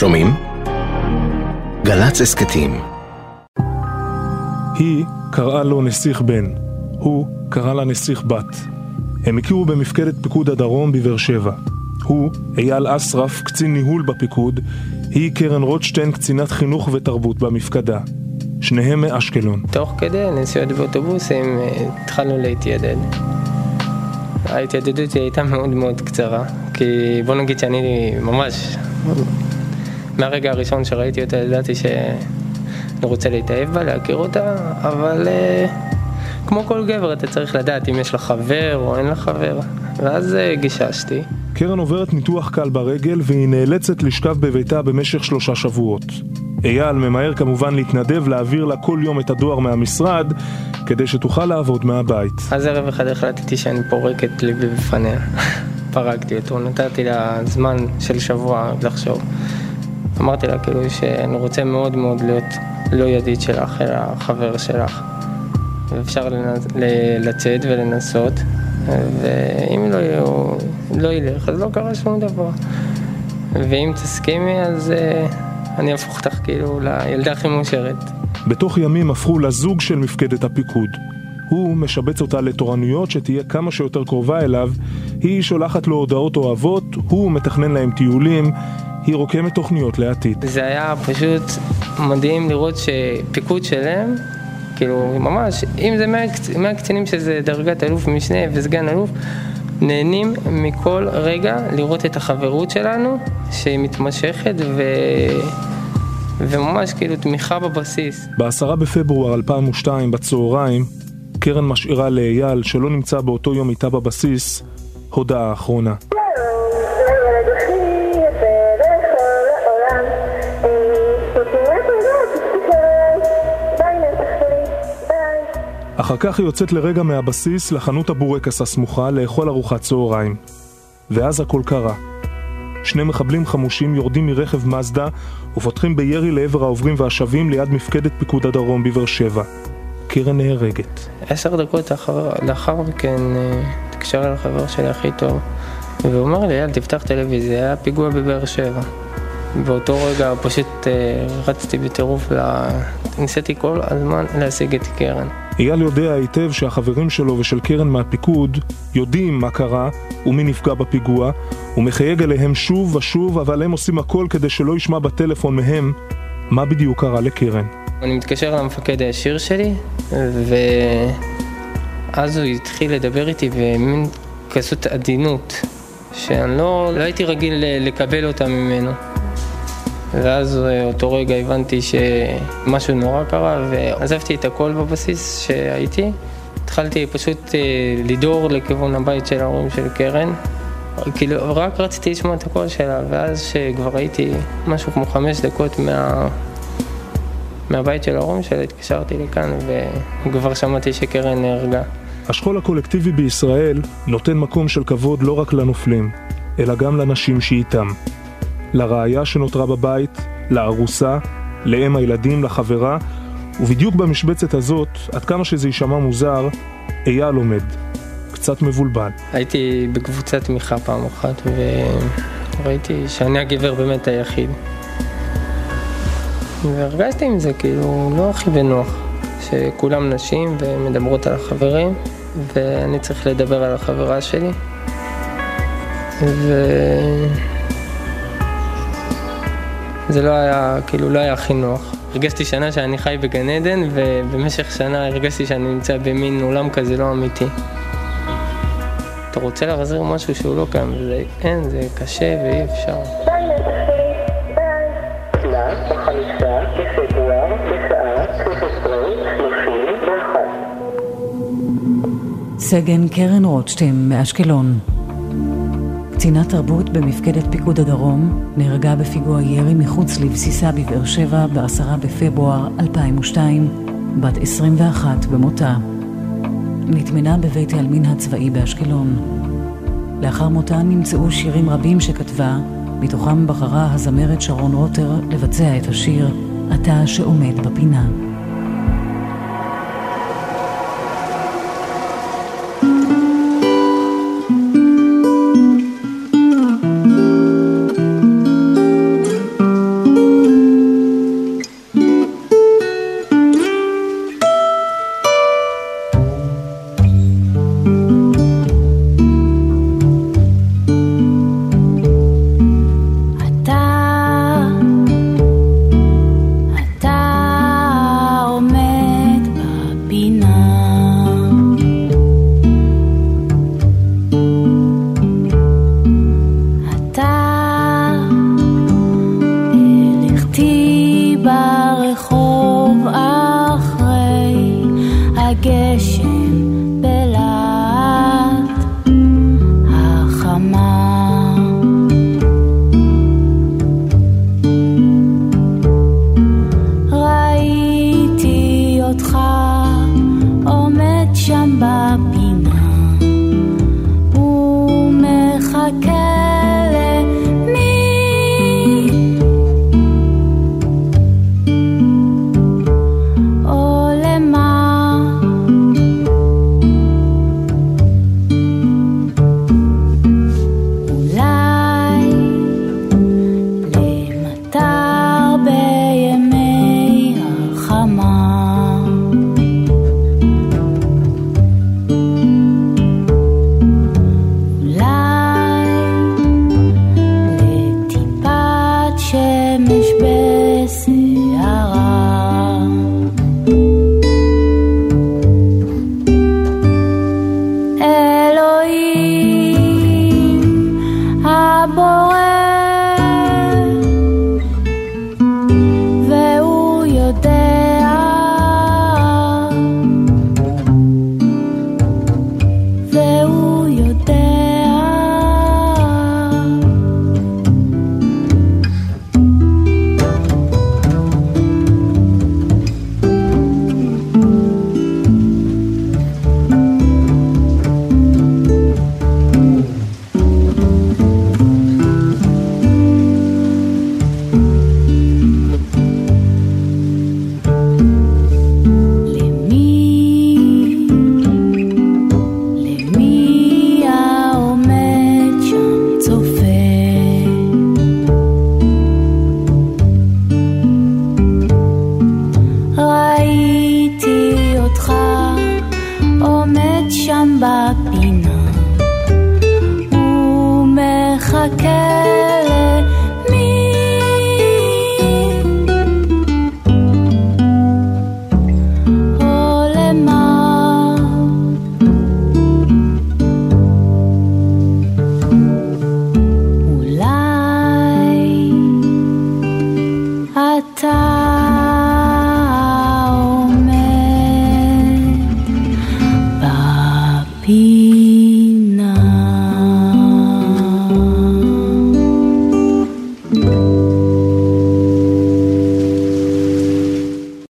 שומעים? גל"צ הסכתים היא קראה לו נסיך בן, הוא קרא לה נסיך בת. הם הכירו במפקדת פיקוד הדרום בבאר שבע. הוא, אייל אסרף, קצין ניהול בפיקוד, היא קרן רוטשטיין, קצינת חינוך ותרבות במפקדה. שניהם מאשקלון. תוך כדי נסיעות באוטובוסים אה, התחלנו להתיידד. ההתיידדות הייתה מאוד מאוד קצרה, כי בוא נגיד שאני ממש, מהרגע הראשון שראיתי אותה ידעתי שאני רוצה להתאהב בה, להכיר אותה, אבל אה, כמו כל גבר אתה צריך לדעת אם יש לה חבר או אין לה חבר, ואז אה, גיששתי. קרן עוברת ניתוח קל ברגל והיא נאלצת לשכב בביתה במשך שלושה שבועות. אייל ממהר כמובן להתנדב להעביר לה כל יום את הדואר מהמשרד כדי שתוכל לעבוד מהבית. אז ערב אחד החלטתי שאני פורק את ליבי בפניה. פרקתי אותו, נתתי לה זמן של שבוע לחשוב. אמרתי לה כאילו שאני רוצה מאוד מאוד להיות לא ידיד שלך, אלא חבר שלך. ואפשר לנ... לצאת ולנסות, ואם לא, לא ילך, אז לא קרה שום דבר. ואם תסכימי, אז uh, אני אהפוך אותך כאילו לילדה הכי מאושרת. בתוך ימים הפכו לזוג של מפקדת הפיקוד. הוא משבץ אותה לתורנויות שתהיה כמה שיותר קרובה אליו, היא שולחת לו הודעות אוהבות, הוא מתכנן להם טיולים, היא רוקמת תוכניות לעתיד. זה היה פשוט מדהים לראות שפיקוד שלם, כאילו ממש, אם זה מהקצינים שזה דרגת אלוף משנה וסגן אלוף, נהנים מכל רגע לראות את החברות שלנו, שהיא מתמשכת ו... וממש כאילו תמיכה בבסיס. בעשרה בפברואר 2002 בצהריים, קרן משאירה לאייל, שלא נמצא באותו יום איתה בבסיס, הודעה אחרונה. אחר כך היא יוצאת לרגע מהבסיס לחנות הבורקס הסמוכה לאכול ארוחת צהריים. ואז הכל קרה. שני מחבלים חמושים יורדים מרכב מזדה ופותחים בירי לעבר העוברים והשבים ליד מפקדת פיקוד הדרום בבאר שבע. קרן נהרגת. עשר דקות לאחר, לאחר מכן אה, התקשר אל החבר שלי הכי טוב ואומר לי, יאללה תפתח טלוויזיה, היה פיגוע בבאר שבע. באותו רגע פשוט אה, רצתי בטירוף. ניסיתי כל הזמן להשיג את קרן. אייל יודע היטב שהחברים שלו ושל קרן מהפיקוד יודעים מה קרה ומי נפגע בפיגוע, הוא מחייג אליהם שוב ושוב, אבל הם עושים הכל כדי שלא ישמע בטלפון מהם מה בדיוק קרה לקרן. אני מתקשר למפקד הישיר שלי, ואז הוא התחיל לדבר איתי במין כזאת עדינות, שאני לא, לא הייתי רגיל לקבל אותה ממנו. ואז אה, אותו רגע הבנתי שמשהו נורא קרה ועזבתי את הכל בבסיס שהייתי. התחלתי פשוט אה, לדור לכיוון הבית של ההורים של קרן. כאילו, רק רציתי לשמוע את הקול שלה, ואז שכבר הייתי משהו כמו חמש דקות מה... מהבית של ההורים שלה, התקשרתי לכאן וכבר שמעתי שקרן נהרגה. השכול הקולקטיבי בישראל נותן מקום של כבוד לא רק לנופלים, אלא גם לנשים שאיתם. לראיה שנותרה בבית, לארוסה, לאם הילדים, לחברה, ובדיוק במשבצת הזאת, עד כמה שזה יישמע מוזר, אייל עומד, קצת מבולבל. הייתי בקבוצת תמיכה פעם אחת, וראיתי שאני הגבר באמת היחיד. והרגשתי עם זה, כאילו, לא הכי בנוח, שכולם נשים ומדברות על החברים, ואני צריך לדבר על החברה שלי. ו... זה לא היה, כאילו, לא היה הכי נוח. הרגשתי שנה שאני חי בגן עדן, ובמשך שנה הרגשתי שאני נמצא במין עולם כזה לא אמיתי. אתה רוצה להחזיר משהו שהוא לא קיים, וזה אין, זה קשה ואי אפשר. סגן קרן רוטשטיין מאשקלון קצינת תרבות במפקדת פיקוד הדרום נהרגה בפיגוע ירי מחוץ לבסיסה בבאר שבע ב-10 בפברואר 2002, בת 21 במותה. נטמנה בבית העלמין הצבאי באשקלון. לאחר מותה נמצאו שירים רבים שכתבה, מתוכם בחרה הזמרת שרון רוטר לבצע את השיר "אתה שעומד בפינה".